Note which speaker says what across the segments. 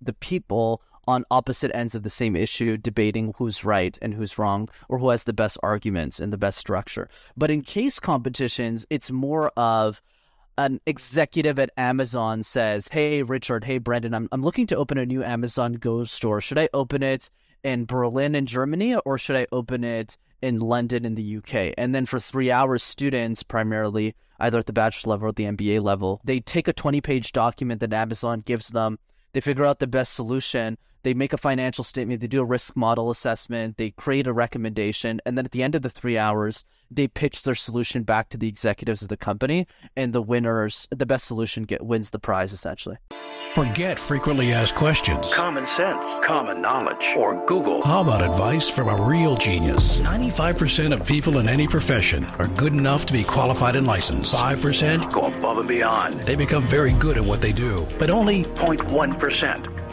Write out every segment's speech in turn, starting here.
Speaker 1: the people on opposite ends of the same issue debating who's right and who's wrong or who has the best arguments and the best structure. But in case competitions, it's more of an executive at Amazon says, Hey, Richard, hey, Brenden, I'm, I'm looking to open a new Amazon Go store. Should I open it in Berlin in Germany or should I open it in London in the UK? And then for three hours, students primarily, either at the bachelor level or the MBA level, they take a 20 page document that Amazon gives them. They figure out the best solution they make a financial statement, they do a risk model assessment, they create a recommendation, and then at the end of the three hours, they pitch their solution back to the executives of the company, and the winners, the best solution get wins the prize essentially.
Speaker 2: Forget frequently asked questions.
Speaker 3: Common sense, common knowledge, or Google.
Speaker 2: How about advice from a real genius? 95% of people in any profession are good enough to be qualified and licensed. 5%
Speaker 3: go above and beyond.
Speaker 2: They become very good at what they do, but only
Speaker 3: 0.1%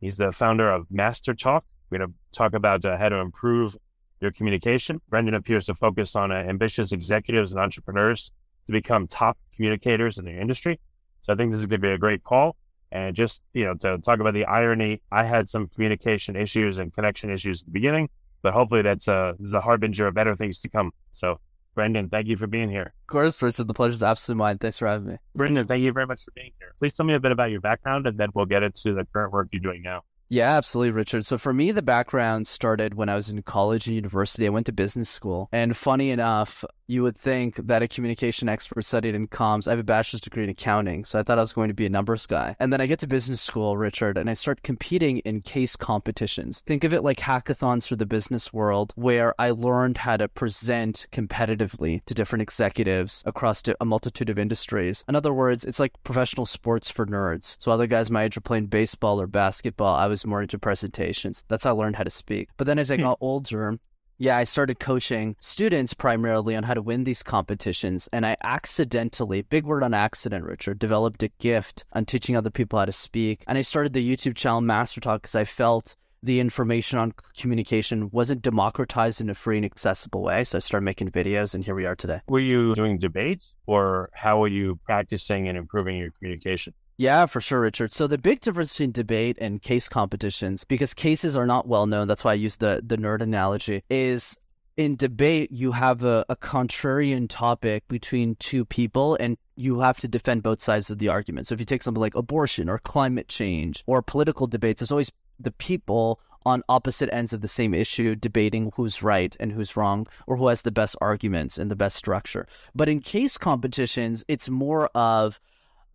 Speaker 4: He's the founder of MasterTalk. We're going to talk about uh, how to improve your communication. Brenden appears to focus on uh, ambitious executives and entrepreneurs to become top communicators in their industry. So I think this is going to be a great call. And just, you know, to talk about the irony, I had some communication issues and connection issues at the beginning, but hopefully that's a, this is a harbinger of better things to come. So Brenden, thank you for being here.
Speaker 1: Of course, Richard. The pleasure is absolutely mine. Thanks for having me.
Speaker 4: Brenden, thank you very much for being here. Please tell me a bit about your background and then we'll get into the current work you're doing now.
Speaker 1: Yeah, absolutely, Richard. So for me, the background started when I was in college and university. I went to business school. And funny enough, you would think that a communication expert studied in comms. I have a bachelor's degree in accounting, so I thought I was going to be a numbers guy. And then I get to business school, Richard, and I start competing in case competitions. Think of it like hackathons for the business world, where I learned how to present competitively to different executives across a multitude of industries. In other words, it's like professional sports for nerds. So other guys my age are playing baseball or basketball. I was more into presentations. That's how I learned how to speak. But then as I hmm. got older, yeah, I started coaching students primarily on how to win these competitions. And I accidentally, big word on accident, Richard, developed a gift on teaching other people how to speak. And I started the YouTube channel MasterTalk because I felt the information on communication wasn't democratized in a free and accessible way. So I started making videos, and here we are today.
Speaker 4: Were you doing debates, or how were you practicing and improving your communication?
Speaker 1: Yeah, for sure, Richard. So the big difference between debate and case competitions, because cases are not well known, that's why I use the the nerd analogy, is in debate you have a, a contrarian topic between two people and you have to defend both sides of the argument. So if you take something like abortion or climate change or political debates, it's always the people on opposite ends of the same issue debating who's right and who's wrong or who has the best arguments and the best structure. But in case competitions, it's more of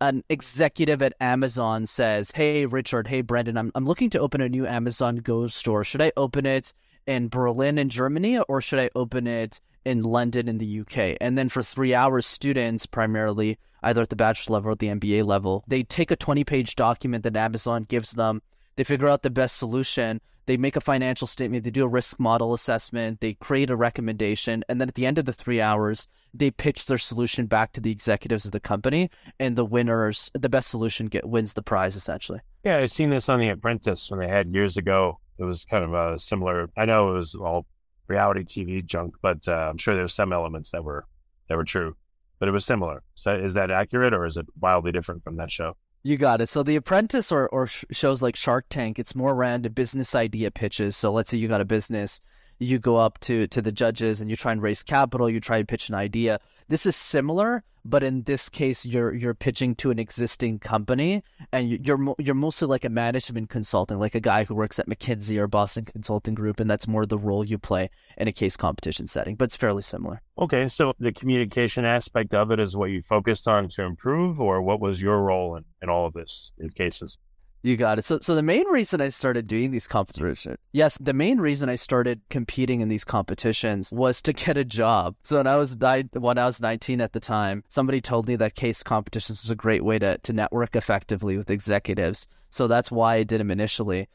Speaker 1: an executive at Amazon says, Hey, Richard, hey, Brenden, I'm, I'm looking to open a new Amazon Go store. Should I open it in Berlin in Germany or should I open it in London in the UK? And then for three hours, students primarily, either at the bachelor level or the MBA level, they take a 20 page document that Amazon gives them. They figure out the best solution they make a financial statement, they do a risk model assessment, they create a recommendation, and then at the end of the three hours, they pitch their solution back to the executives of the company, and the winners, the best solution, get wins the prize essentially.
Speaker 4: Yeah, I've seen this on The Apprentice when they had years ago. It was kind of a similar. I know it was all reality TV junk, but uh, I'm sure there's some elements that were that were true, but it was similar. So is that accurate, or is it wildly different from that show?
Speaker 1: You got it. So The Apprentice or, or shows like Shark Tank, it's more around business idea pitches. So let's say you got a business, you go up to to the judges and you try and raise capital, you try and pitch an idea. This is similar, but in this case, you're you're pitching to an existing company, and you're you're mostly like a management consultant, like a guy who works at McKinsey or Boston Consulting Group, and that's more the role you play in a case competition setting. But it's fairly similar.
Speaker 4: Okay, so the communication aspect of it is what you focused on to improve, or what was your role in, in all of this in cases?
Speaker 1: You got it. So, so the main reason I started doing these competitions, yes, the main reason I started competing in these competitions was to get a job. So when I was when I was 19 at the time, somebody told me that case competitions was a great way to to network effectively with executives. So that's why I did them initially.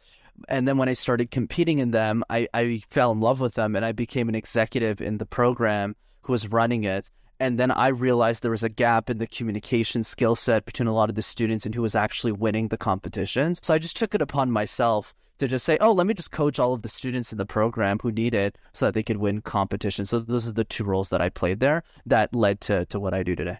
Speaker 1: And then when I started competing in them, I, I fell in love with them and I became an executive in the program who was running it. And then I realized there was a gap in the communication skill set between a lot of the students and who was actually winning the competitions. So I just took it upon myself to just say, oh, let me just coach all of the students in the program who need it so that they could win competitions. So those are the two roles that I played there that led to, to what I do today.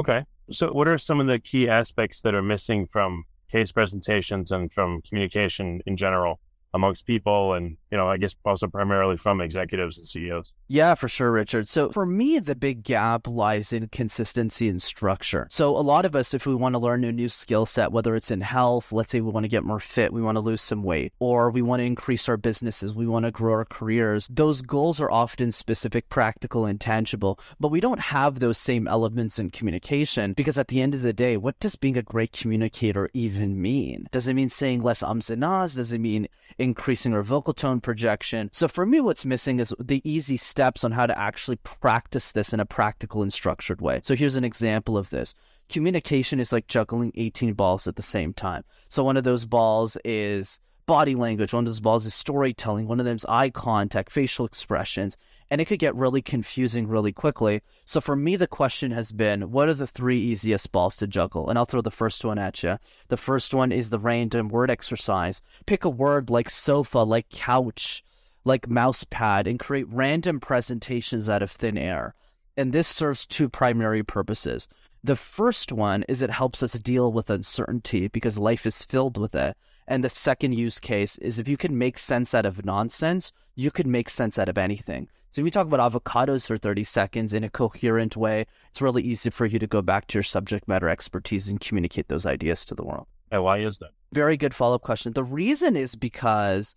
Speaker 4: Okay. So, what are some of the key aspects that are missing from case presentations and from communication in general amongst people and you know i guess also primarily from executives and ceos
Speaker 1: yeah for sure richard. So for me the big gap lies in consistency and structure. So a lot of us if we want to learn a new skill set whether it's in health let's say we want to get more fit we want to lose some weight or we want to increase our businesses we want to grow our careers those goals are often specific practical and tangible. But we don't have those same elements in communication because at the end of the day what does being a great communicator even mean? Does it mean saying less ums and ahs? Does it mean increasing our vocal tone projection. So for me, what's missing is the easy steps on how to actually practice this in a practical and structured way. So here's an example of this. Communication is like juggling 18 balls at the same time. So one of those balls is body language, one of those balls is storytelling, one of them's eye contact, facial expressions and it could get really confusing really quickly. So for me, the question has been, what are the three easiest balls to juggle? And I'll throw the first one at you. The first one is the random word exercise. Pick a word like sofa, like couch, like mouse pad, and create random presentations out of thin air. And this serves two primary purposes. The first one is it helps us deal with uncertainty because life is filled with it. And the second use case is if you can make sense out of nonsense, you could make sense out of anything. So if you talk about avocados for 30 seconds in a coherent way, it's really easy for you to go back to your subject matter expertise and communicate those ideas to the world.
Speaker 4: And why is that?
Speaker 1: Very good follow up question. The reason is because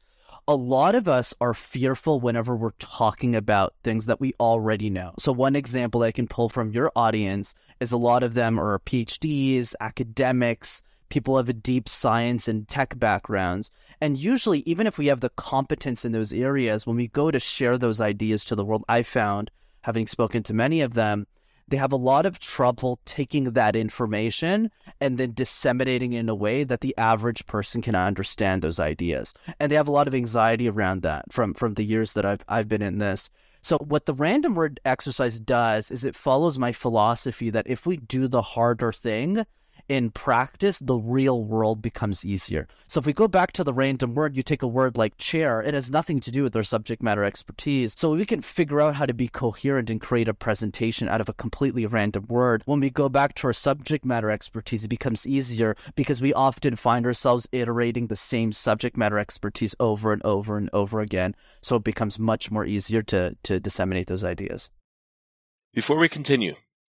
Speaker 1: a lot of us are fearful whenever we're talking about things that we already know. So, one example I can pull from your audience is a lot of them are PhDs, academics, people have a deep science and tech backgrounds. And usually, even if we have the competence in those areas, when we go to share those ideas to the world, I found, having spoken to many of them, they have a lot of trouble taking that information and then disseminating in a way that the average person can understand those ideas. And they have a lot of anxiety around that from, from the years that I've, I've been in this. So, what the random word exercise does is it follows my philosophy that if we do the harder thing, in practice, the real world becomes easier. So if we go back to the random word, you take a word like chair, it has nothing to do with our subject matter expertise. So we can figure out how to be coherent and create a presentation out of a completely random word. When we go back to our subject matter expertise, it becomes easier because we often find ourselves iterating the same subject matter expertise over and over and over again. So it becomes much more easier to, to disseminate those ideas.
Speaker 5: Before we continue,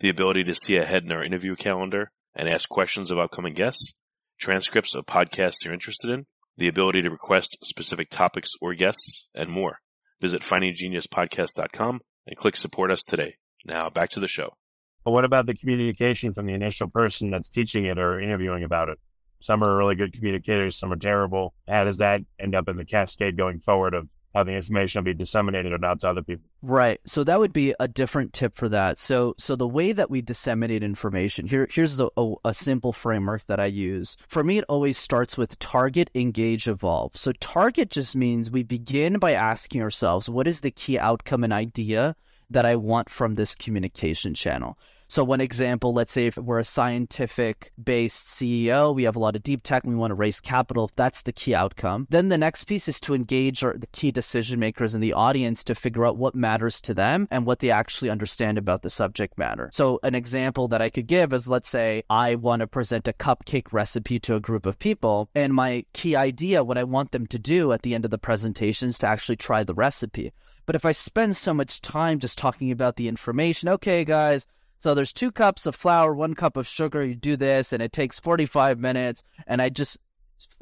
Speaker 5: the ability to see ahead in our interview calendar and ask questions of upcoming guests, transcripts of podcasts you're interested in, the ability to request specific topics or guests, and more. Visit findinggeniuspodcast.com and click support us today. Now back to the show.
Speaker 4: But what about the communication from the initial person that's teaching it or interviewing about it? Some are really good communicators, some are terrible. How does that end up in the cascade going forward of how the information will be disseminated or not to other people.
Speaker 1: Right. So that would be a different tip for that. So so the way that we disseminate information here here's the, a, a simple framework that I use. For me, it always starts with target, engage, evolve. So target just means we begin by asking ourselves, what is the key outcome and idea that I want from this communication channel? So, one example, let's say if we're a scientific based CEO, we have a lot of deep tech and we want to raise capital, if that's the key outcome. Then the next piece is to engage our, the key decision makers in the audience to figure out what matters to them and what they actually understand about the subject matter. So, an example that I could give is let's say I want to present a cupcake recipe to a group of people, and my key idea, what I want them to do at the end of the presentation is to actually try the recipe. But if I spend so much time just talking about the information, okay, guys, so there's two cups of flour, one cup of sugar. You do this, and it takes 45 minutes. And I just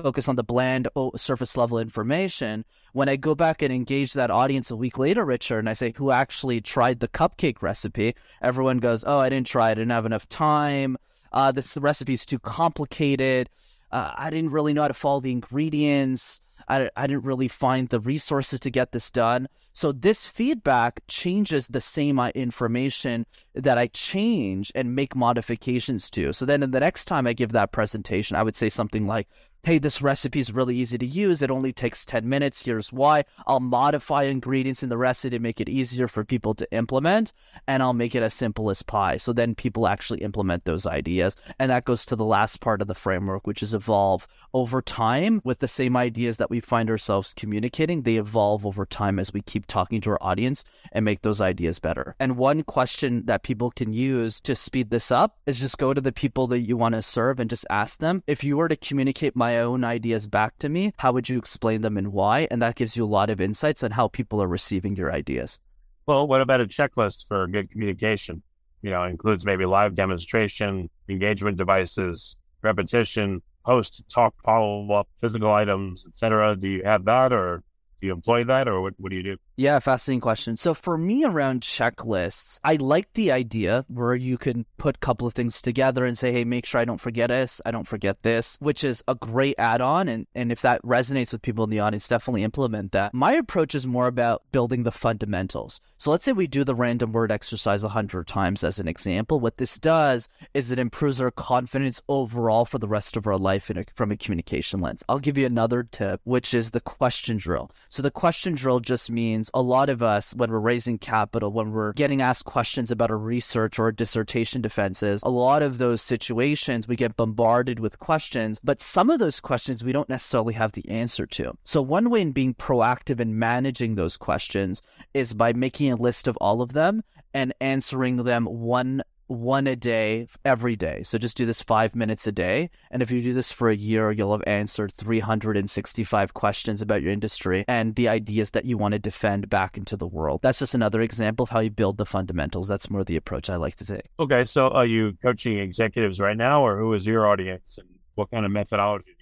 Speaker 1: focus on the bland surface level information. When I go back and engage that audience a week later, Richard, and I say, who actually tried the cupcake recipe? Everyone goes, oh, I didn't try. I didn't have enough time. Uh, this recipe is too complicated. Uh, I didn't really know how to follow the ingredients. I, I didn't really find the resources to get this done. So this feedback changes the same uh, information that I change and make modifications to. So then in the next time I give that presentation, I would say something like, hey, this recipe is really easy to use. It only takes 10 minutes. Here's why. I'll modify ingredients in the recipe to make it easier for people to implement, and I'll make it as simple as pie. So then people actually implement those ideas. And that goes to the last part of the framework, which is evolve over time with the same ideas that we find ourselves communicating. They evolve over time as we keep talking to our audience and make those ideas better. And one question that people can use to speed this up is just go to the people that you want to serve and just ask them if you were to communicate my own ideas back to me, how would you explain them and why? And that gives you a lot of insights on how people are receiving your ideas.
Speaker 4: Well, what about a checklist for good communication? You know, includes maybe live demonstration, engagement devices, repetition, post, talk, follow up, physical items, etc. Do you have that, or do you employ that, or what? What do you do?
Speaker 1: Yeah, fascinating question. So for me around checklists, I like the idea where you can put a couple of things together and say, hey, make sure I don't forget this, I don't forget this, which is a great add-on. And, and if that resonates with people in the audience, definitely implement that. My approach is more about building the fundamentals. So let's say we do the random word exercise hundred times as an example. What this does is it improves our confidence overall for the rest of our life a, from a communication lens. I'll give you another tip, which is the question drill. So the question drill just means a lot of us, when we're raising capital, when we're getting asked questions about a research or a dissertation defenses, a lot of those situations we get bombarded with questions, but some of those questions we don't necessarily have the answer to. So, one way in being proactive in managing those questions is by making a list of all of them and answering them one one a day every day. So just do this five minutes a day. And if you do this for a year, you'll have answered 365 questions about your industry and the ideas that you want to defend back into the world. That's just another example of how you build the fundamentals. That's more the approach I like to take.
Speaker 4: Okay. So are you coaching executives right now, or who is your audience and what kind of methodology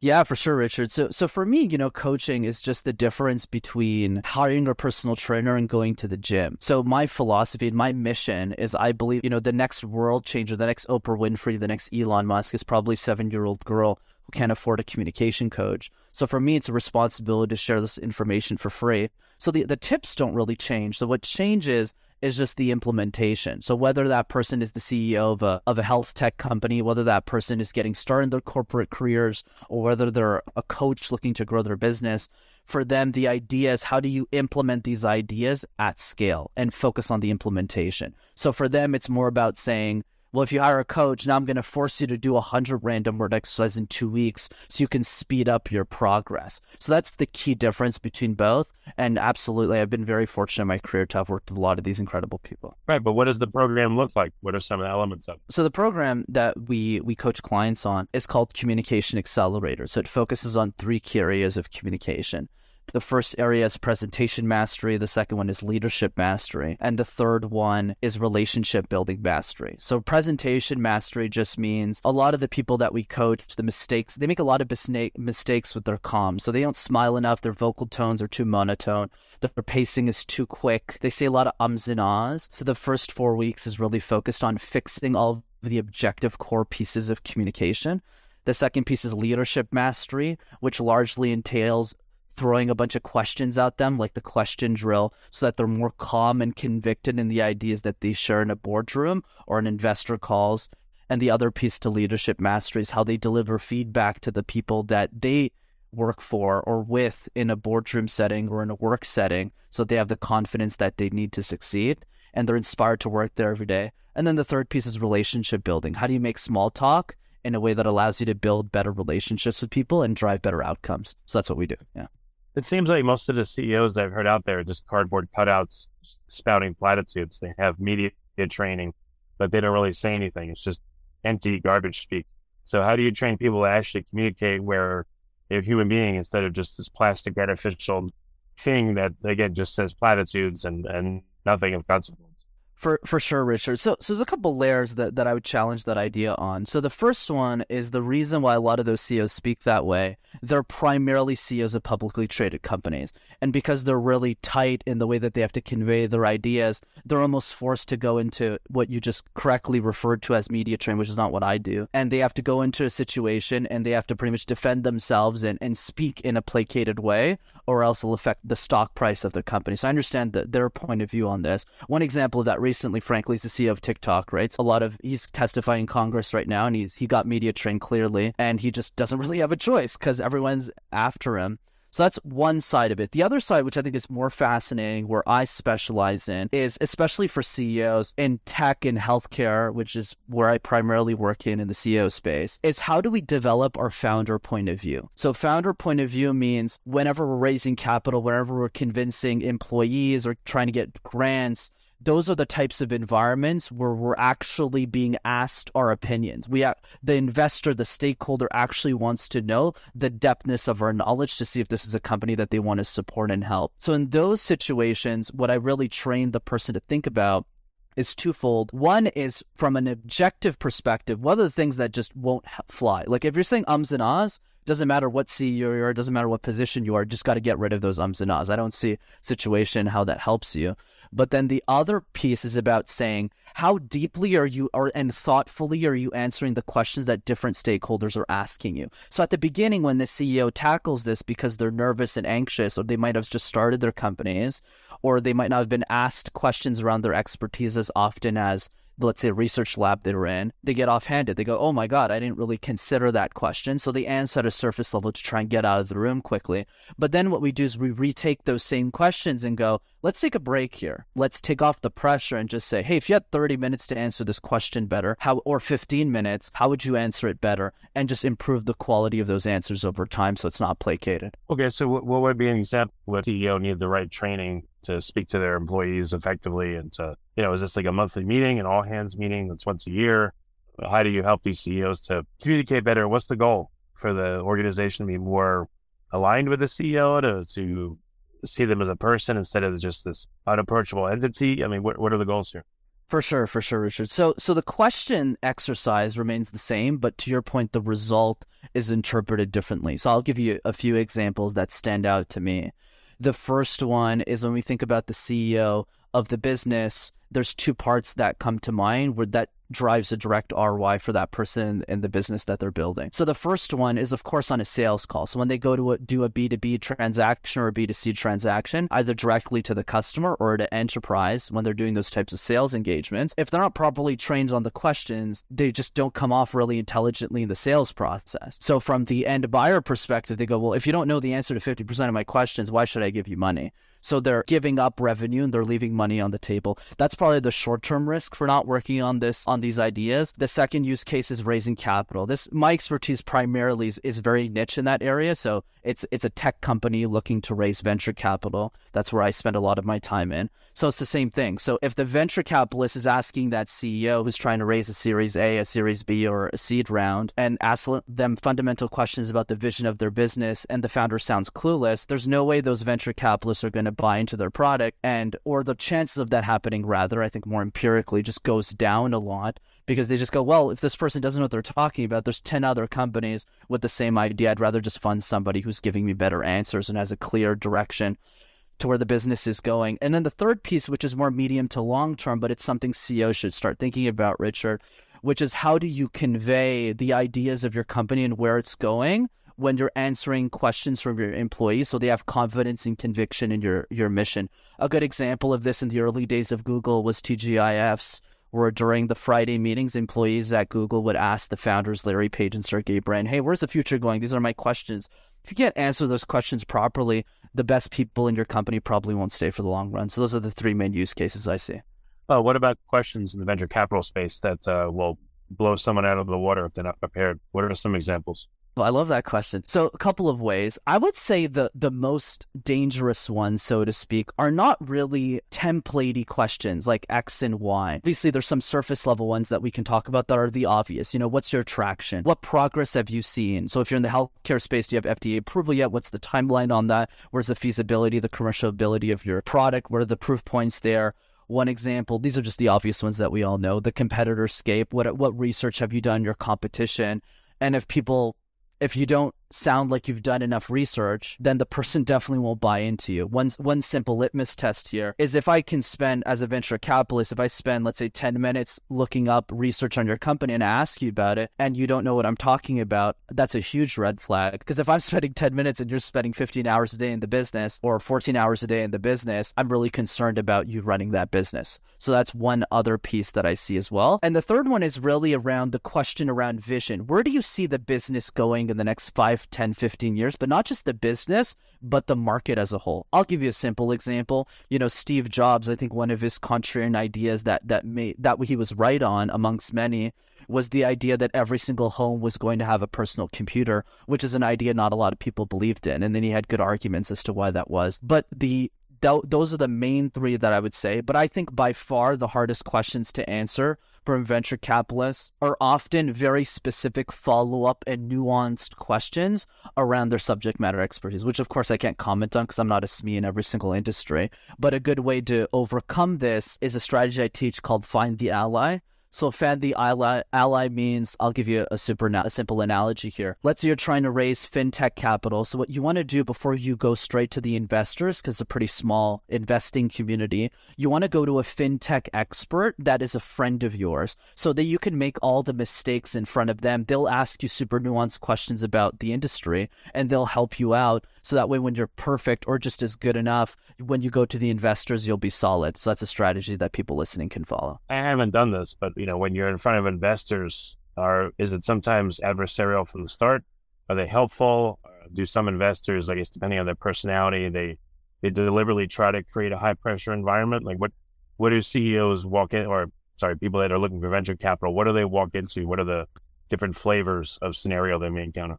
Speaker 1: yeah, for sure, Richard. So, so for me, you know, coaching is just the difference between hiring a personal trainer and going to the gym. So, my philosophy and my mission is I believe, you know, the next world changer, the next Oprah Winfrey, the next Elon Musk is probably seven year old girl who can't afford a communication coach. So, for me, it's a responsibility to share this information for free. So, the, the tips don't really change. So, what changes is just the implementation. So whether that person is the CEO of a of a health tech company, whether that person is getting started in their corporate careers, or whether they're a coach looking to grow their business, for them the idea is how do you implement these ideas at scale and focus on the implementation. So for them it's more about saying well, if you hire a coach, now I'm going to force you to do 100 random word exercises in two weeks so you can speed up your progress. So that's the key difference between both. And absolutely, I've been very fortunate in my career to have worked with a lot of these incredible people.
Speaker 4: Right. But what does the program look like? What are some of the elements of it?
Speaker 1: So the program that we, we coach clients on is called Communication Accelerator. So it focuses on three key areas of communication. The first area is presentation mastery, the second one is leadership mastery, and the third one is relationship building mastery. So, presentation mastery just means a lot of the people that we coach, the mistakes, they make a lot of mistakes with their comms. So, they don't smile enough, their vocal tones are too monotone, their pacing is too quick, they say a lot of ums and ahs. So, the first four weeks is really focused on fixing all the objective core pieces of communication. The second piece is leadership mastery, which largely entails throwing a bunch of questions at them, like the question drill, so that they're more calm and convicted in the ideas that they share in a boardroom or an investor calls. And the other piece to leadership mastery is how they deliver feedback to the people that they work for or with in a boardroom setting or in a work setting so they have the confidence that they need to succeed and they're inspired to work there every day. And then the third piece is relationship building. How do you make small talk in a way that allows you to build better relationships with people and drive better outcomes? So that's what we do. Yeah.
Speaker 4: It seems like most of the CEOs I've heard out there are just cardboard cutouts spouting platitudes. They have media training, but they don't really say anything. It's just empty garbage speak. So how do you train people to actually communicate where a human being instead of just this plastic artificial thing that again just says platitudes and, and nothing of consequence?
Speaker 1: For for sure, Richard. So so there's a couple layers that, that I would challenge that idea on. So the first one is the reason why a lot of those CEOs speak that way. They're primarily CEOs of publicly traded companies. And because they're really tight in the way that they have to convey their ideas, they're almost forced to go into what you just correctly referred to as media train, which is not what I do. And they have to go into a situation and they have to pretty much defend themselves and, and speak in a placated way, or else it'll affect the stock price of their company. So I understand the, their point of view on this. One example of that recently, frankly, is the CEO of TikTok, right? A lot of he's testifying in Congress right now, and he's he got media trained clearly, and he just doesn't really have a choice because everyone's after him. So that's one side of it. The other side, which I think is more fascinating, where I specialize in, is especially for CEOs in tech and healthcare, which is where I primarily work in in the CEO space, is how do we develop our founder point of view? So founder point of view means whenever we're raising capital, whenever we're convincing employees or trying to get grants, those are the types of environments where we're actually being asked our opinions. We, the investor, the stakeholder, actually wants to know the depthness of our knowledge to see if this is a company that they want to support and help. So in those situations, what I really train the person to think about is twofold. One is from an objective perspective, what are the things that just won't fly? Like if you're saying ums and ahs, doesn't matter what CEO you are, doesn't matter what position you are, just got to get rid of those ums and ahs. I don't see situation how that helps you. But then the other piece is about saying how deeply are you or and thoughtfully are you answering the questions that different stakeholders are asking you. So at the beginning when the CEO tackles this because they're nervous and anxious or they might have just started their companies or they might not have been asked questions around their expertise as often as let's say research lab they were in, they get offhanded. They go, "Oh my god, I didn't really consider that question." So they answer at a surface level to try and get out of the room quickly. But then what we do is we retake those same questions and go, "Let's take a break here. Let's take off the pressure and just say, "Hey, if you had 30 minutes to answer this question better, how or 15 minutes, how would you answer it better?" And just improve the quality of those answers over time so it's not placated.
Speaker 4: Okay, so what would be an example? What CEO need the right training to speak to their employees effectively and to, you know, is this like a monthly meeting, an all hands meeting that's once a year? How do you help these CEOs to communicate better? What's the goal for the organization to be more aligned with the CEO to, to see them as a person instead of just this unapproachable entity? I mean, what, what are the goals here?
Speaker 1: For sure, for sure, Richard. So, so the question exercise remains the same, but to your point, the result is interpreted differently. So, I'll give you a few examples that stand out to me. The first one is when we think about the CEO of the business, there's two parts that come to mind where that drives a direct ROI for that person in the business that they're building. So the first one is of course on a sales call. So when they go to a, do a B2B transaction or a B2C transaction, either directly to the customer or to enterprise when they're doing those types of sales engagements, if they're not properly trained on the questions, they just don't come off really intelligently in the sales process. So from the end buyer perspective, they go, well, if you don't know the answer to 50% of my questions, why should I give you money? So they're giving up revenue and they're leaving money on the table. That's probably the short-term risk for not working on this on these ideas. The second use case is raising capital. This my expertise primarily is, is very niche in that area. So it's it's a tech company looking to raise venture capital. That's where I spend a lot of my time in. So it's the same thing. So if the venture capitalist is asking that CEO who's trying to raise a Series A, a Series B, or a seed round and ask them fundamental questions about the vision of their business and the founder sounds clueless, there's no way those venture capitalists are going to buy into their product and or the chances of that happening rather, I think more empirically just goes down a lot because they just go, well, if this person doesn't know what they're talking about, there's 10 other companies with the same idea. I'd rather just fund somebody who's giving me better answers and has a clear direction to where the business is going. And then the third piece, which is more medium to long term, but it's something CEOs should start thinking about, Richard, which is how do you convey the ideas of your company and where it's going when you're answering questions from your employees so they have confidence and conviction in your, your mission. A good example of this in the early days of Google was TGIFs, where during the Friday meetings, employees at Google would ask the founders, Larry Page and Sergey Brin, hey, where's the future going? These are my questions. If you can't answer those questions properly, the best people in your company probably won't stay for the long run. So those are the three main use cases I see.
Speaker 4: Oh, what about questions in the venture capital space that uh, will blow someone out of the water if they're not prepared? What are some examples?
Speaker 1: I love that question. So, a couple of ways. I would say the the most dangerous ones, so to speak, are not really templatey questions like X and Y. Obviously, there's some surface level ones that we can talk about that are the obvious. You know, what's your traction? What progress have you seen? So, if you're in the healthcare space, do you have FDA approval yet? What's the timeline on that? Where's the feasibility, the commercial ability of your product? What are the proof points there? one example, these are just the obvious ones that we all know. The competitor scape. What what research have you done your competition? And if people if you don't sound like you've done enough research, then the person definitely won't buy into you. One one simple litmus test here is if I can spend as a venture capitalist, if I spend let's say 10 minutes looking up research on your company and ask you about it and you don't know what I'm talking about, that's a huge red flag because if I'm spending 10 minutes and you're spending 15 hours a day in the business or 14 hours a day in the business, I'm really concerned about you running that business. So that's one other piece that I see as well. And the third one is really around the question around vision. Where do you see the business going in the next 5 5, 10, 15 years, but not just the business, but the market as a whole. I'll give you a simple example. You know, Steve Jobs, I think one of his contrarian ideas that that made that he was right on amongst many was the idea that every single home was going to have a personal computer, which is an idea not a lot of people believed in. And then he had good arguments as to why that was. But the those are the main three that I would say. But I think by far the hardest questions to answer from venture capitalists are often very specific follow up and nuanced questions around their subject matter expertise, which of course I can't comment on because I'm not a SME in every single industry. But a good way to overcome this is a strategy I teach called Find the Ally. So find the ally, ally means I'll give you a super a simple analogy here. Let's say you're trying to raise fintech capital. So what you want to do before you go straight to the investors, because it's a pretty small investing community, you want to go to a fintech expert that is a friend of yours, so that you can make all the mistakes in front of them. They'll ask you super nuanced questions about the industry, and they'll help you out. So that way, when you're perfect or just as good enough, when you go to the investors, you'll be solid. So that's a strategy that people listening can follow.
Speaker 4: I haven't done this, but you know, when you're in front of investors, are is it sometimes adversarial from the start? Are they helpful? Do some investors, I guess, depending on their personality, they they deliberately try to create a high pressure environment? Like what what do CEOs walk in, or sorry, people that are looking for venture capital? What do they walk into? What are the different flavors of scenario they may encounter?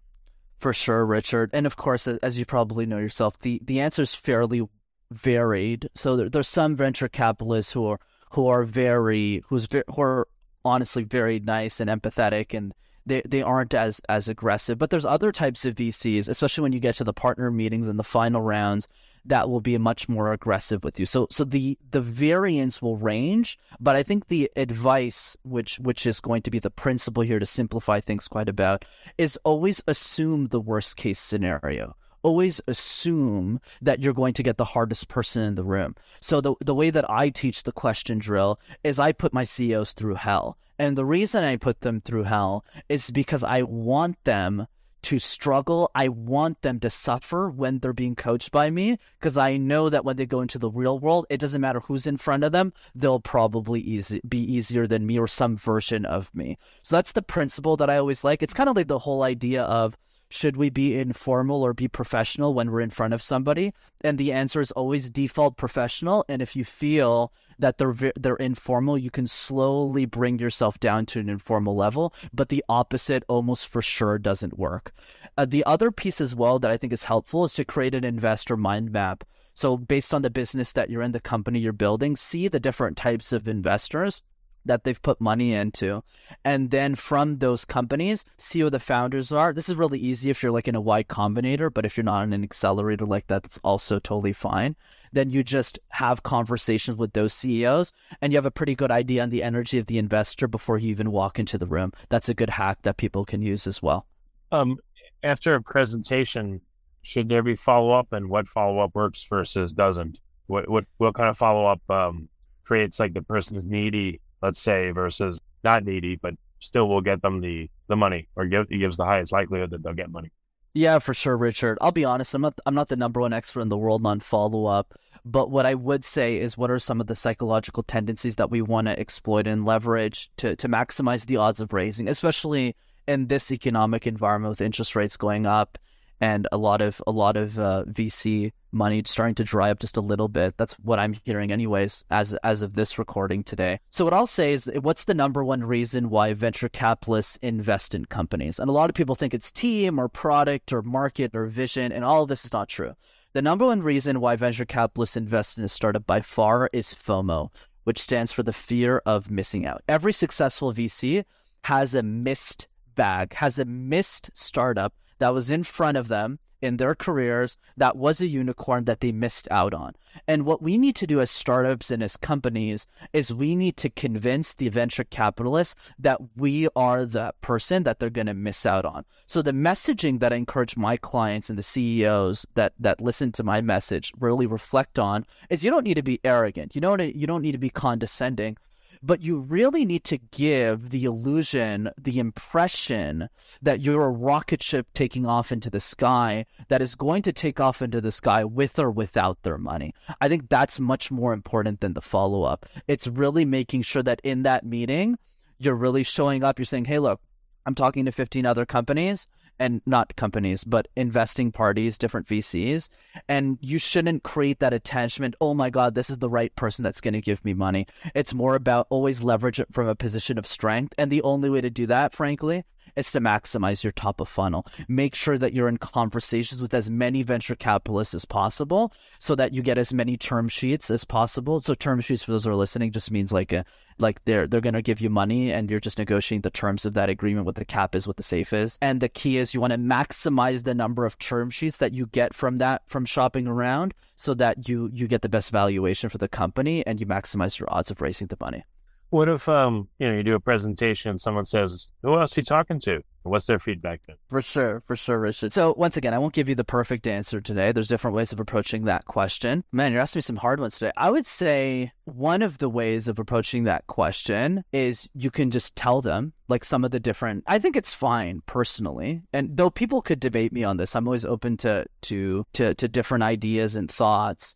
Speaker 1: For sure, Richard. And of course, as you probably know yourself, the the answer is fairly varied. So there, there's some venture capitalists who are who are very who's who are honestly very nice and empathetic and they, they aren't as as aggressive. But there's other types of vcs especially when you get to the partner meetings and the final rounds that will be much more aggressive with you. So so the the variance will range but i think the advice which which is going to be the principle here to simplify things quite about is always assume the worst case scenario always assume that you're going to get the hardest person in the room. So the the way that I teach the question drill is I put my CEOs through hell. And the reason I put them through hell is because I want them to struggle. I want them to suffer when they're being coached by me because I know that when they go into the real world, it doesn't matter who's in front of them, they'll probably easy, be easier than me or some version of me. So that's the principle that I always like. It's kind of like the whole idea of should we be informal or be professional when we're in front of somebody? And the answer is always default professional. And if you feel that they're they're informal, you can slowly bring yourself down to an informal level. But the opposite almost for sure doesn't work. Uh, the other piece as well that I think is helpful is to create an investor mind map. So based on the business that you're in, the company you're building, see the different types of investors that they've put money into. And then from those companies, see who the founders are. This is really easy if you're like in a Y Combinator, but if you're not in an accelerator like that, that's also totally fine. Then you just have conversations with those CEOs and you have a pretty good idea on the energy of the investor before you even walk into the room. That's a good hack that people can use as well.
Speaker 4: Um, after a presentation, should there be follow up and what follow up works versus doesn't? What, what, what kind of follow up um, creates like the person's needy let's say, versus not needy, but still will get them the, the money or give, gives the highest likelihood that they'll get money.
Speaker 1: Yeah, for sure, Richard. I'll be honest, I'm not I'm not the number one expert in the world on follow up, but what I would say is what are some of the psychological tendencies that we want to exploit and leverage to to maximize the odds of raising, especially in this economic environment with interest rates going up and a lot of a lot of uh, VC money starting to dry up just a little bit. That's what I'm hearing, anyways, as as of this recording today. So what I'll say is, what's the number one reason why venture capitalists invest in companies? And a lot of people think it's team or product or market or vision, and all of this is not true. The number one reason why venture capitalists invest in a startup by far is FOMO, which stands for the fear of missing out. Every successful VC has a missed bag, has a missed startup that was in front of them in their careers that was a unicorn that they missed out on. And what we need to do as startups and as companies is we need to convince the venture capitalists that we are the person that they're going to miss out on. So the messaging that I encourage my clients and the CEOs that that listen to my message really reflect on is you don't need to be arrogant. You don't you don't need to be condescending but you really need to give the illusion, the impression that you're a rocket ship taking off into the sky that is going to take off into the sky with or without their money. I think that's much more important than the follow up. It's really making sure that in that meeting, you're really showing up. You're saying, hey, look, I'm talking to 15 other companies and not companies, but investing parties, different VCs. And you shouldn't create that attachment. Oh my God, this is the right person that's going to give me money. It's more about always leverage it from a position of strength. And the only way to do that, frankly, is to maximize your top of funnel. Make sure that you're in conversations with as many venture capitalists as possible so that you get as many term sheets as possible. So term sheets for those who are listening just means like a like they're they're going to give you money and you're just negotiating the terms of that agreement what the cap is what the safe is and the key is you want to maximize the number of term sheets that you get from that from shopping around so that you you get the best valuation for the company and you maximize your odds of raising the money
Speaker 4: what if um you know you do a presentation and someone says, "Who else are you talking to?" What's their feedback then?
Speaker 1: For sure, for sure, Richard. So once again, I won't give you the perfect answer today. There's different ways of approaching that question. Man, you're asking me some hard ones today. I would say one of the ways of approaching that question is you can just tell them like some of the different. I think it's fine personally, and though people could debate me on this, I'm always open to to to, to different ideas and thoughts.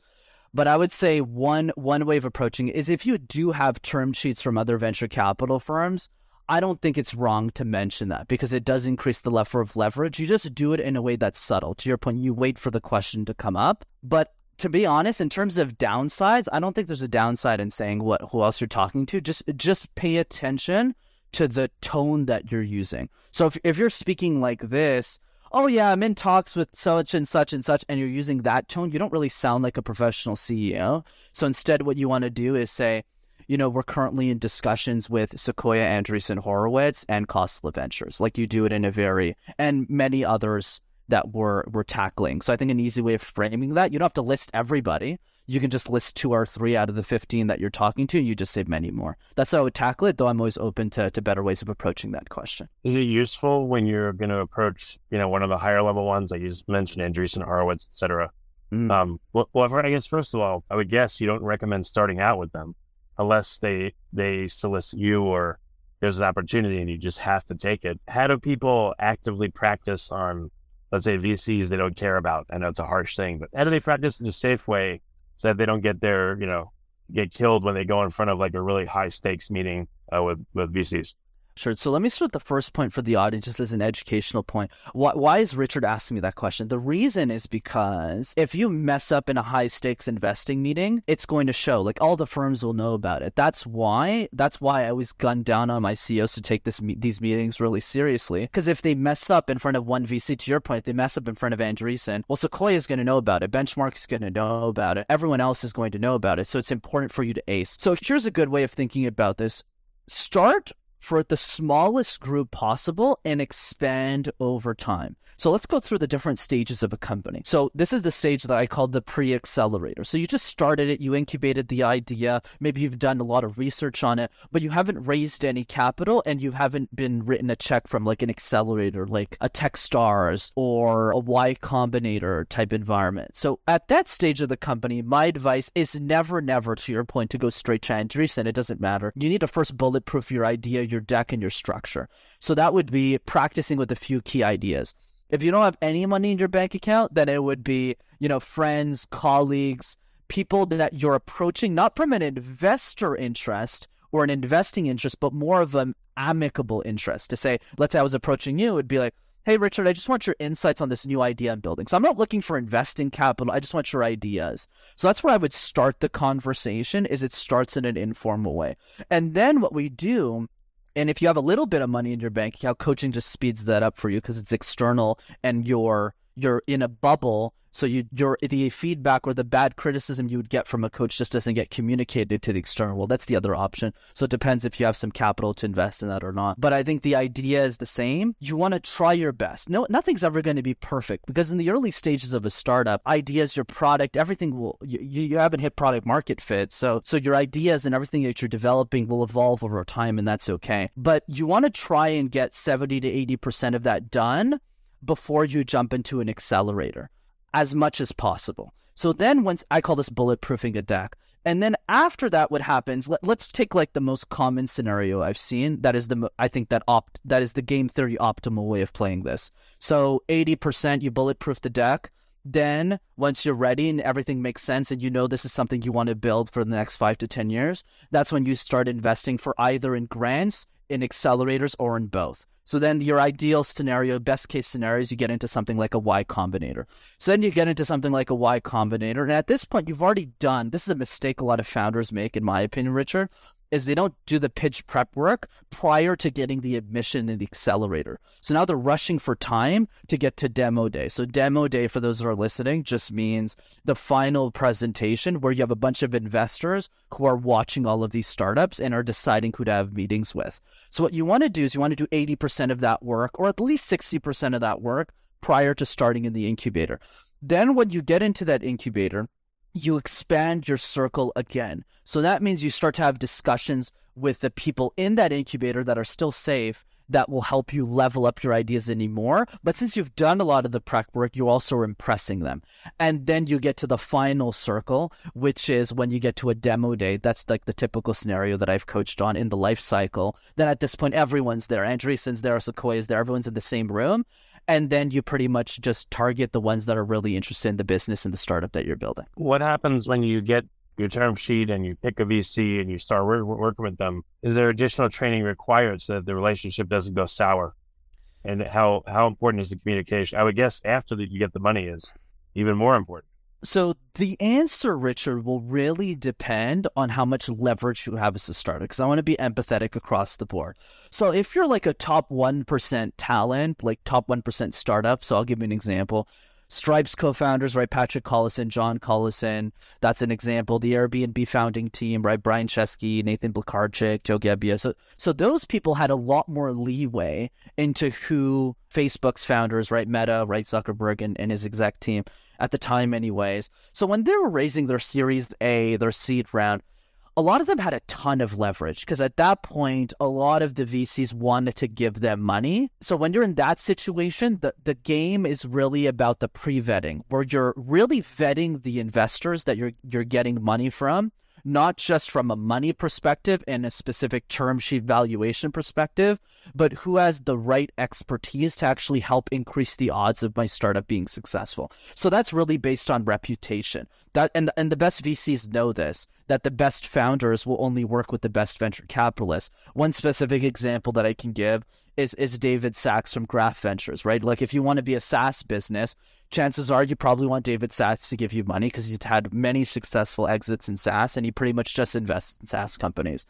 Speaker 1: But I would say one one way of approaching it is if you do have term sheets from other venture capital firms, I don't think it's wrong to mention that because it does increase the level of leverage. You just do it in a way that's subtle. To your point, you wait for the question to come up. But to be honest, in terms of downsides, I don't think there's a downside in saying what who else you're talking to. Just just pay attention to the tone that you're using. So if if you're speaking like this, oh yeah, I'm in talks with such and such and such, and you're using that tone, you don't really sound like a professional CEO. So instead, what you want to do is say, you know, we're currently in discussions with Sequoia, Andreessen Horowitz, and Khosla Ventures, like you do it in a very, and many others that we're, we're tackling. So I think an easy way of framing that, you don't have to list everybody, you can just list two or three out of the 15 that you're talking to, and you just save many more. That's how I would tackle it, though I'm always open to, to better ways of approaching that question.
Speaker 4: Is it useful when you're going to approach, you know, one of the higher level ones, like you just mentioned, Andreessen Horowitz, et cetera? Mm. Um, well, well, I guess, first of all, I would guess you don't recommend starting out with them unless they, they solicit you or there's an opportunity and you just have to take it. How do people actively practice on, let's say, VCs they don't care about? I know it's a harsh thing, but how do they practice in a safe way so that they don't get their, you know, get killed when they go in front of like a really high stakes meeting uh, with with VCs.
Speaker 1: Sure. So let me start the first point for the audience just as an educational point. Why, why is Richard asking me that question? The reason is because if you mess up in a high stakes investing meeting, it's going to show. Like all the firms will know about it. That's why. That's why I always gun down on my CEOs to take this these meetings really seriously. Because if they mess up in front of one VC, to your point, they mess up in front of Andreessen. Well, Sequoia is going to know about it. Benchmark is going to know about it. Everyone else is going to know about it. So it's important for you to ace. So here's a good way of thinking about this start for the smallest group possible and expand over time. So let's go through the different stages of a company. So this is the stage that I call the pre-accelerator. So you just started it, you incubated the idea, maybe you've done a lot of research on it, but you haven't raised any capital and you haven't been written a check from like an accelerator like a Techstars or a Y Combinator type environment. So at that stage of the company, my advice is never, never to your point to go straight to Andreessen. It doesn't matter. You need to first bulletproof your idea, your deck, and your structure. So that would be practicing with a few key ideas. If you don't have any money in your bank account, then it would be, you know, friends, colleagues, people that you're approaching not from an investor interest or an investing interest, but more of an amicable interest. To say, let's say I was approaching you, it'd be like, hey, Richard, I just want your insights on this new idea I'm building. So I'm not looking for investing capital. I just want your ideas. So that's where I would start the conversation is it starts in an informal way. And then what we do and if you have a little bit of money in your bank account, coaching just speeds that up for you because it's external and you're you're in a bubble so you your the feedback or the bad criticism you would get from a coach just doesn't get communicated to the external world. That's the other option. So it depends if you have some capital to invest in that or not. But i think the idea is the same. You want to try your best. No nothing's ever going to be perfect because in the early stages of a startup ideas your product everything will you, you haven't hit product market fit. So so your ideas and everything that you're developing will evolve over time and that's okay. But you want to try and get 70 to 80% of that done before you jump into an accelerator as much as possible. So then once I call this bulletproofing a deck. And then after that, what happens? Let, us take like the most common scenario I've seen. That is the I think that opt that is the game theory optimal way of playing this. So eighty percent you bulletproof the deck. Then once you're ready and everything makes sense and you know this is something you want to build for the next five to ten years, that's when you start investing for either in grants, in accelerators, or in both. So then your ideal scenario, best case scenario is you get into something like a Y Combinator. So then you get into something like a Y Combinator. And at this point, you've already done, this is a mistake a lot of founders make, in my opinion, Richard, is they don't do the pitch prep work prior to getting the admission in the accelerator. So now they're rushing for time to get to demo day. So demo day for those who are listening just means the final presentation where you have a bunch of investors who are watching all of these startups and are deciding who to have meetings with. So what you want to do is you want to do 80% of that work or at least 60% of that work prior to starting in the incubator. Then when you get into that incubator, you expand your circle again. So that means you start to have discussions with the people in that incubator that are still safe that will help you level up your ideas anymore. But since you've done a lot of the prep work, you also are impressing them. And then you get to the final circle, which is when you get to a demo day. That's like the typical scenario that I've coached on in the life cycle. Then at this point, everyone's there. Andreessen's there, Sequoia's there, everyone's in the same room and then you pretty much just target the ones that are really interested in the business and the startup that you're building.
Speaker 4: What happens when you get your term sheet and you pick a VC and you start work, working with them? Is there additional training required so that the relationship doesn't go sour? And how how important is the communication? I would guess after that you get the money is even more important.
Speaker 1: So the answer, Richard, will really depend on how much leverage you have as a startup. Because I want to be empathetic across the board. So if you're like a top one percent talent, like top one percent startup, so I'll give you an example. Stripe's co-founders, right? Patrick Collison, John Collison. That's an example. The Airbnb founding team, right? Brian Chesky, Nathan Blecharczyk, Joe Gebbia. So, so those people had a lot more leeway into who Facebook's founders, right? Meta, right? Zuckerberg and, and his exec team at the time, anyways. So when they were raising their Series A, their seed round, a lot of them had a ton of leverage because at that point, a lot of the VCs wanted to give them money. So when you're in that situation, the, the game is really about the pre vetting, where you're really vetting the investors that you're you're getting money from not just from a money perspective and a specific term sheet valuation perspective, but who has the right expertise to actually help increase the odds of my startup being successful. So that's really based on reputation. That and and the best VCs know this that the best founders will only work with the best venture capitalists. One specific example that I can give is is David Sacks from Craft Ventures, right? Like if you want to be a SaaS business, chances are you probably want David Sacks to give you money because he's had many successful exits in SaaS and he pretty much just invests in SaaS companies.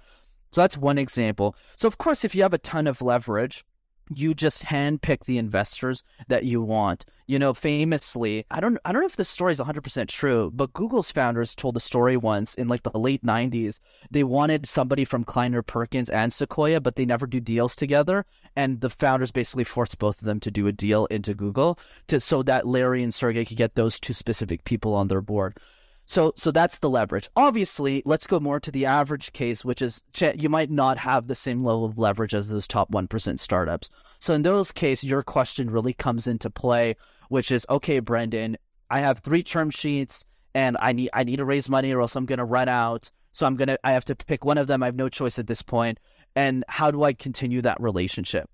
Speaker 1: So that's one example. So of course, if you have a ton of leverage, you just handpick the investors that you want. You know, famously, I don't I don't know if this story is 100% true, but Google's founders told a story once in like the late 90s. They wanted somebody from Kleiner Perkins and Sequoia, but they never do deals together, and the founders basically forced both of them to do a deal into Google to so that Larry and Sergey could get those two specific people on their board. So so that's the leverage. Obviously, let's go more to the average case, which is you might not have the same level of leverage as those top 1% startups. So in those cases, your question really comes into play, which is okay, Brenden, I have three term sheets and I need I need to raise money or else I'm going to run out. So I'm going to I have to pick one of them. I have no choice at this point. And how do I continue that relationship?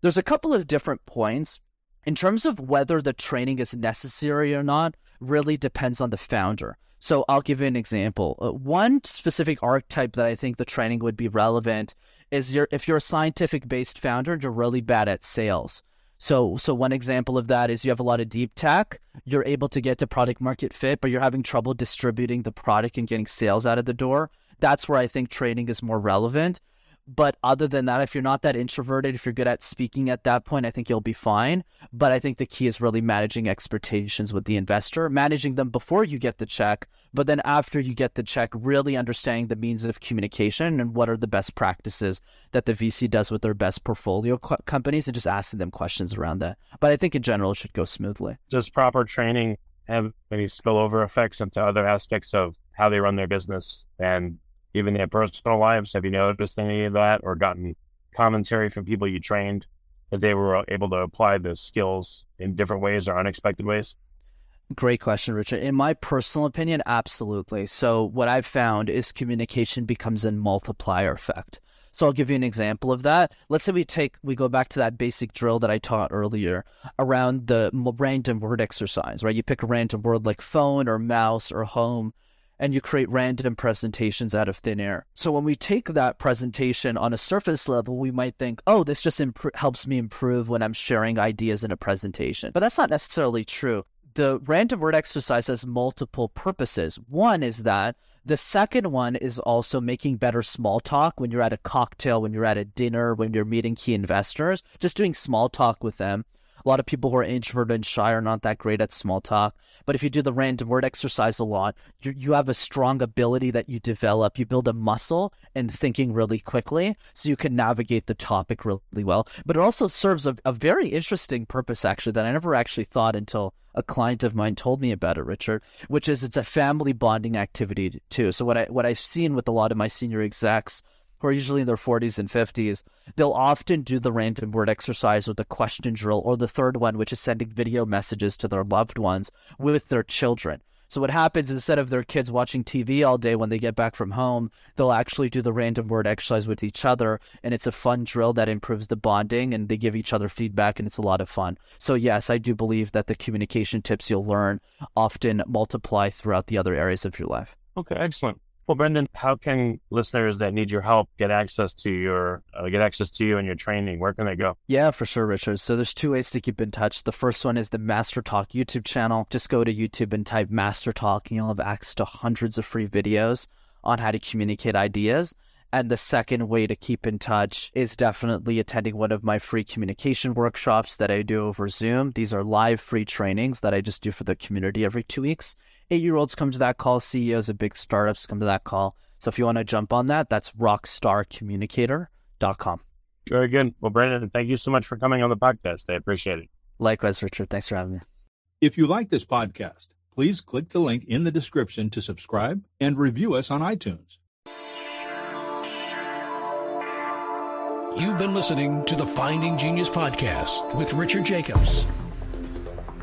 Speaker 1: There's a couple of different points in terms of whether the training is necessary or not really depends on the founder. So I'll give you an example. Uh, one specific archetype that I think the training would be relevant is you're, if you're a scientific based founder, and you're really bad at sales. So, so one example of that is you have a lot of deep tech. You're able to get to product market fit, but you're having trouble distributing the product and getting sales out of the door. That's where I think training is more relevant. But other than that, if you're not that introverted, if you're good at speaking at that point, I think you'll be fine. But I think the key is really managing expectations with the investor, managing them before you get the check, but then after you get the check, really understanding the means of communication and what are the best practices that the VC does with their best portfolio co- companies and just asking them questions around that. But I think in general, it should go smoothly.
Speaker 4: Does proper training have any spillover effects into other aspects of how they run their business and even their personal lives? Have you noticed any of that or gotten commentary from people you trained that they were uh, able to apply the skills in different ways or unexpected ways?
Speaker 1: Great question, Richard. In my personal opinion, absolutely. So, what I've found is communication becomes a multiplier effect. So, I'll give you an example of that. Let's say we take, we go back to that basic drill that I taught earlier around the random word exercise, right? You pick a random word like phone or mouse or home, and you create random presentations out of thin air. So when we take that presentation on a surface level, we might think, oh, this just imp- helps me improve when I'm sharing ideas in a presentation. But that's not necessarily true. The random word exercise has multiple purposes. One is that the second one is also making better small talk when you're at a cocktail, when you're at a dinner, when you're meeting key investors, just doing small talk with them a lot of people who are introverted and shy are not that great at small talk. But if you do the random word exercise a lot, you, you have a strong ability that you develop. You build a muscle in thinking really quickly so you can navigate the topic really well. But it also serves a, a very interesting purpose, actually, that I never actually thought until a client of mine told me about it, Richard, which is it's a family bonding activity too. So what I what I've seen with a lot of my senior execs who are usually in their 40s and 50s, they'll often do the random word exercise or the question drill or the third one, which is sending video messages to their loved ones with their children. So what happens instead of their kids watching TV all day when they get back from home, they'll actually do the random word exercise with each other and it's a fun drill that improves the bonding and they give each other feedback and it's a lot of fun. So yes, I do believe that the communication tips you'll learn often multiply throughout the other areas of your life.
Speaker 4: Okay, excellent. Well, Brenden, how can listeners that need your help get access to your uh, get access to you and your training? Where can they go?
Speaker 1: Yeah, for sure, Richard. So there's two ways to keep in touch. The first one is the MasterTalk YouTube channel. Just go to YouTube and type MasterTalk, and you'll have access to hundreds of free videos on how to communicate ideas. And the second way to keep in touch is definitely attending one of my free communication workshops that I do over Zoom. These are live free trainings that I just do for the community every two weeks eight year olds come to that call, CEOs of big startups come to that call. So if you want to jump on that, that's rockstarcommunicator.com.
Speaker 4: Very good. Well, Brandon, thank you so much for coming on the podcast. I appreciate it.
Speaker 1: Likewise, Richard. Thanks for having me.
Speaker 6: If you like this podcast, please click the link in the description to subscribe and review us on iTunes.
Speaker 2: You've been listening to the Finding Genius podcast with Richard Jacobs.